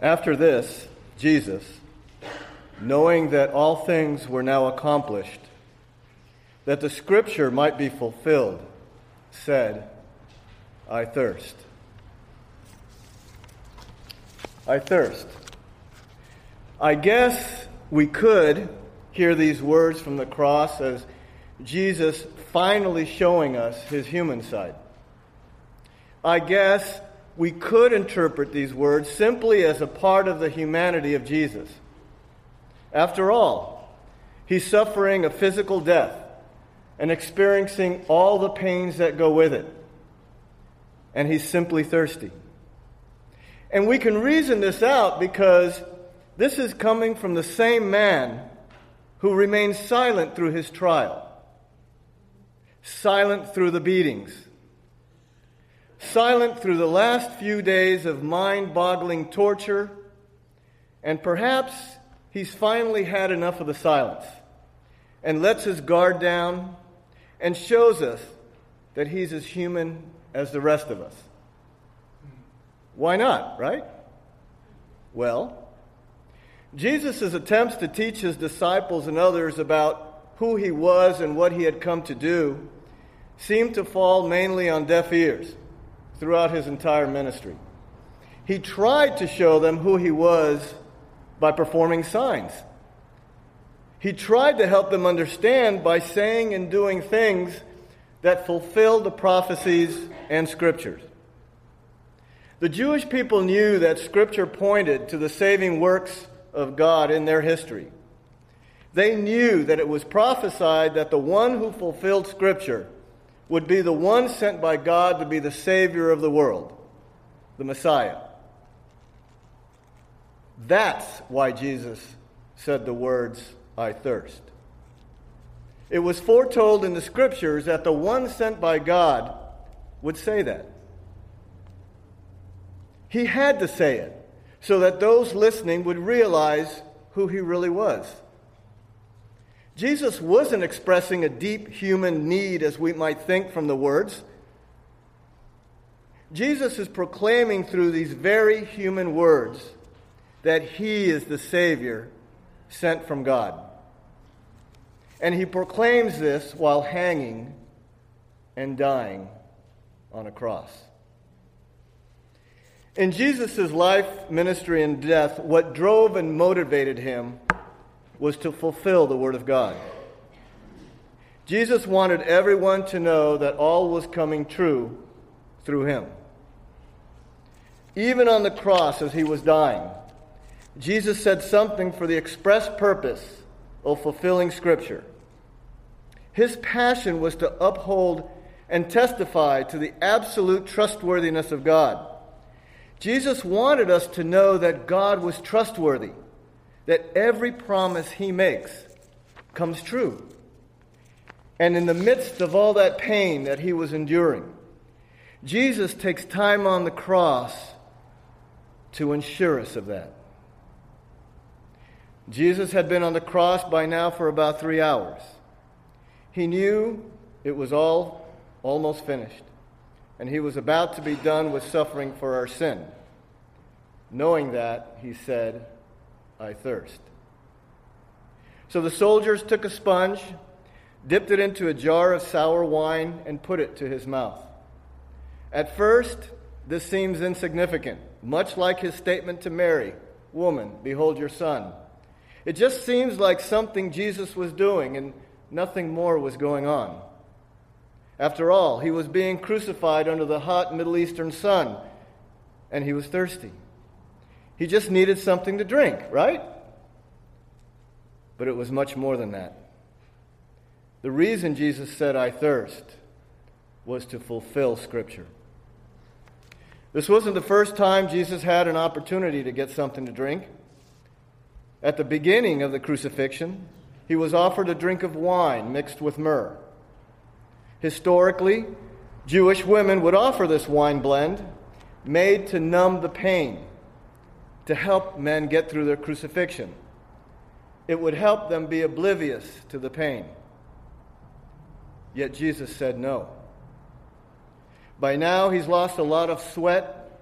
After this, Jesus, knowing that all things were now accomplished, that the scripture might be fulfilled, said, I thirst. I thirst. I guess we could hear these words from the cross as Jesus finally showing us his human side. I guess we could interpret these words simply as a part of the humanity of Jesus. After all, he's suffering a physical death and experiencing all the pains that go with it. And he's simply thirsty. And we can reason this out because this is coming from the same man who remained silent through his trial, silent through the beatings, silent through the last few days of mind boggling torture, and perhaps he's finally had enough of the silence and lets his guard down and shows us that he's as human as the rest of us. Why not, right? Well, Jesus' attempts to teach his disciples and others about who he was and what he had come to do seemed to fall mainly on deaf ears throughout his entire ministry. He tried to show them who he was by performing signs. He tried to help them understand by saying and doing things that fulfilled the prophecies and scriptures. The Jewish people knew that Scripture pointed to the saving works of God in their history. They knew that it was prophesied that the one who fulfilled Scripture would be the one sent by God to be the Savior of the world, the Messiah. That's why Jesus said the words, I thirst. It was foretold in the Scriptures that the one sent by God would say that. He had to say it so that those listening would realize who he really was. Jesus wasn't expressing a deep human need as we might think from the words. Jesus is proclaiming through these very human words that he is the Savior sent from God. And he proclaims this while hanging and dying on a cross. In Jesus' life, ministry, and death, what drove and motivated him was to fulfill the Word of God. Jesus wanted everyone to know that all was coming true through him. Even on the cross as he was dying, Jesus said something for the express purpose of fulfilling Scripture. His passion was to uphold and testify to the absolute trustworthiness of God. Jesus wanted us to know that God was trustworthy, that every promise he makes comes true. And in the midst of all that pain that he was enduring, Jesus takes time on the cross to ensure us of that. Jesus had been on the cross by now for about three hours. He knew it was all almost finished and he was about to be done with suffering for our sin. Knowing that, he said, I thirst. So the soldiers took a sponge, dipped it into a jar of sour wine, and put it to his mouth. At first, this seems insignificant, much like his statement to Mary Woman, behold your son. It just seems like something Jesus was doing, and nothing more was going on. After all, he was being crucified under the hot Middle Eastern sun, and he was thirsty. He just needed something to drink, right? But it was much more than that. The reason Jesus said, I thirst, was to fulfill Scripture. This wasn't the first time Jesus had an opportunity to get something to drink. At the beginning of the crucifixion, he was offered a drink of wine mixed with myrrh. Historically, Jewish women would offer this wine blend made to numb the pain, to help men get through their crucifixion. It would help them be oblivious to the pain. Yet Jesus said no. By now, he's lost a lot of sweat,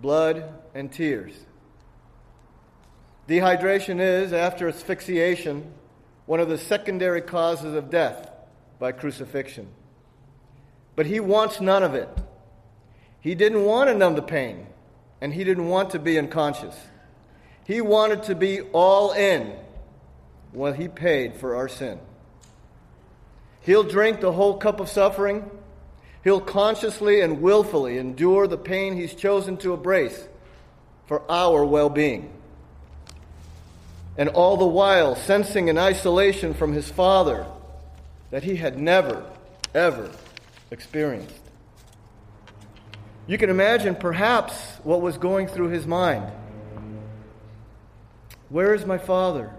blood, and tears. Dehydration is, after asphyxiation, one of the secondary causes of death by crucifixion. But he wants none of it. He didn't want to numb the pain, and he didn't want to be unconscious. He wanted to be all in what he paid for our sin. He'll drink the whole cup of suffering. He'll consciously and willfully endure the pain he's chosen to embrace for our well being. And all the while sensing an isolation from his Father that he had never, ever experienced. You can imagine perhaps what was going through his mind. Where is my Father?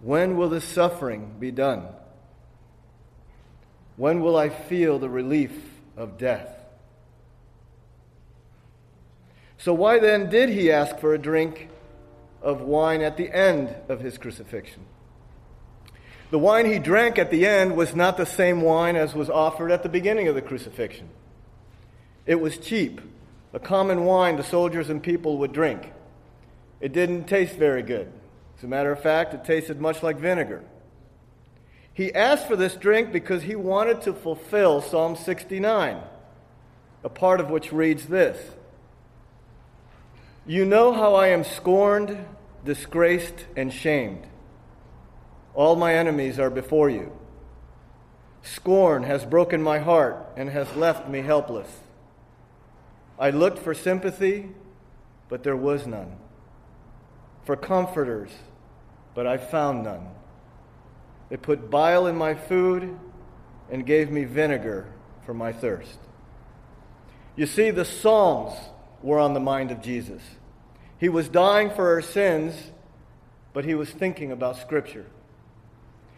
When will this suffering be done? When will I feel the relief of death? So, why then did he ask for a drink of wine at the end of his crucifixion? The wine he drank at the end was not the same wine as was offered at the beginning of the crucifixion. It was cheap, a common wine the soldiers and people would drink. It didn't taste very good. As a matter of fact, it tasted much like vinegar. He asked for this drink because he wanted to fulfill Psalm 69, a part of which reads this You know how I am scorned, disgraced, and shamed. All my enemies are before you. Scorn has broken my heart and has left me helpless. I looked for sympathy, but there was none. For comforters, but I found none. They put bile in my food and gave me vinegar for my thirst. You see, the Psalms were on the mind of Jesus. He was dying for our sins, but he was thinking about Scripture.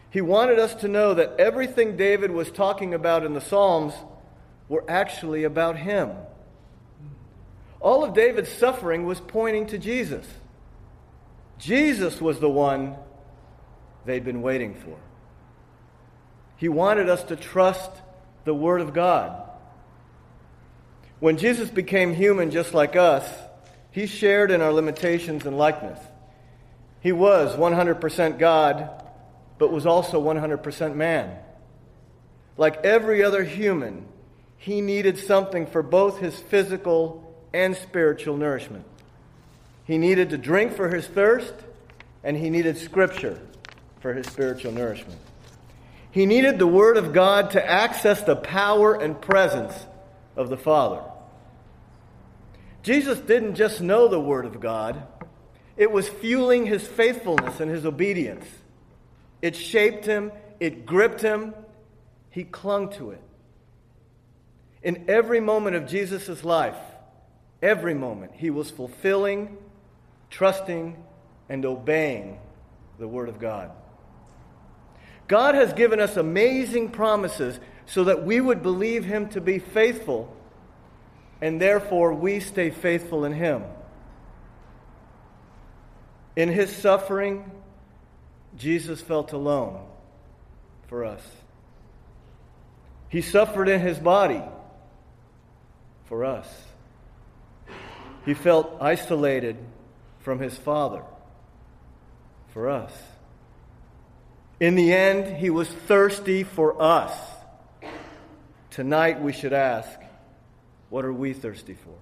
He wanted us to know that everything David was talking about in the Psalms were actually about him. All of David's suffering was pointing to Jesus. Jesus was the one they'd been waiting for. He wanted us to trust the Word of God. When Jesus became human just like us, he shared in our limitations and likeness. He was 100% God, but was also 100% man. Like every other human, he needed something for both his physical and spiritual nourishment. He needed to drink for his thirst, and he needed Scripture for his spiritual nourishment. He needed the Word of God to access the power and presence of the Father. Jesus didn't just know the Word of God, it was fueling his faithfulness and his obedience. It shaped him, it gripped him, he clung to it. In every moment of Jesus' life, Every moment, he was fulfilling, trusting, and obeying the Word of God. God has given us amazing promises so that we would believe him to be faithful, and therefore we stay faithful in him. In his suffering, Jesus felt alone for us. He suffered in his body for us. He felt isolated from his Father for us. In the end, he was thirsty for us. Tonight, we should ask, what are we thirsty for?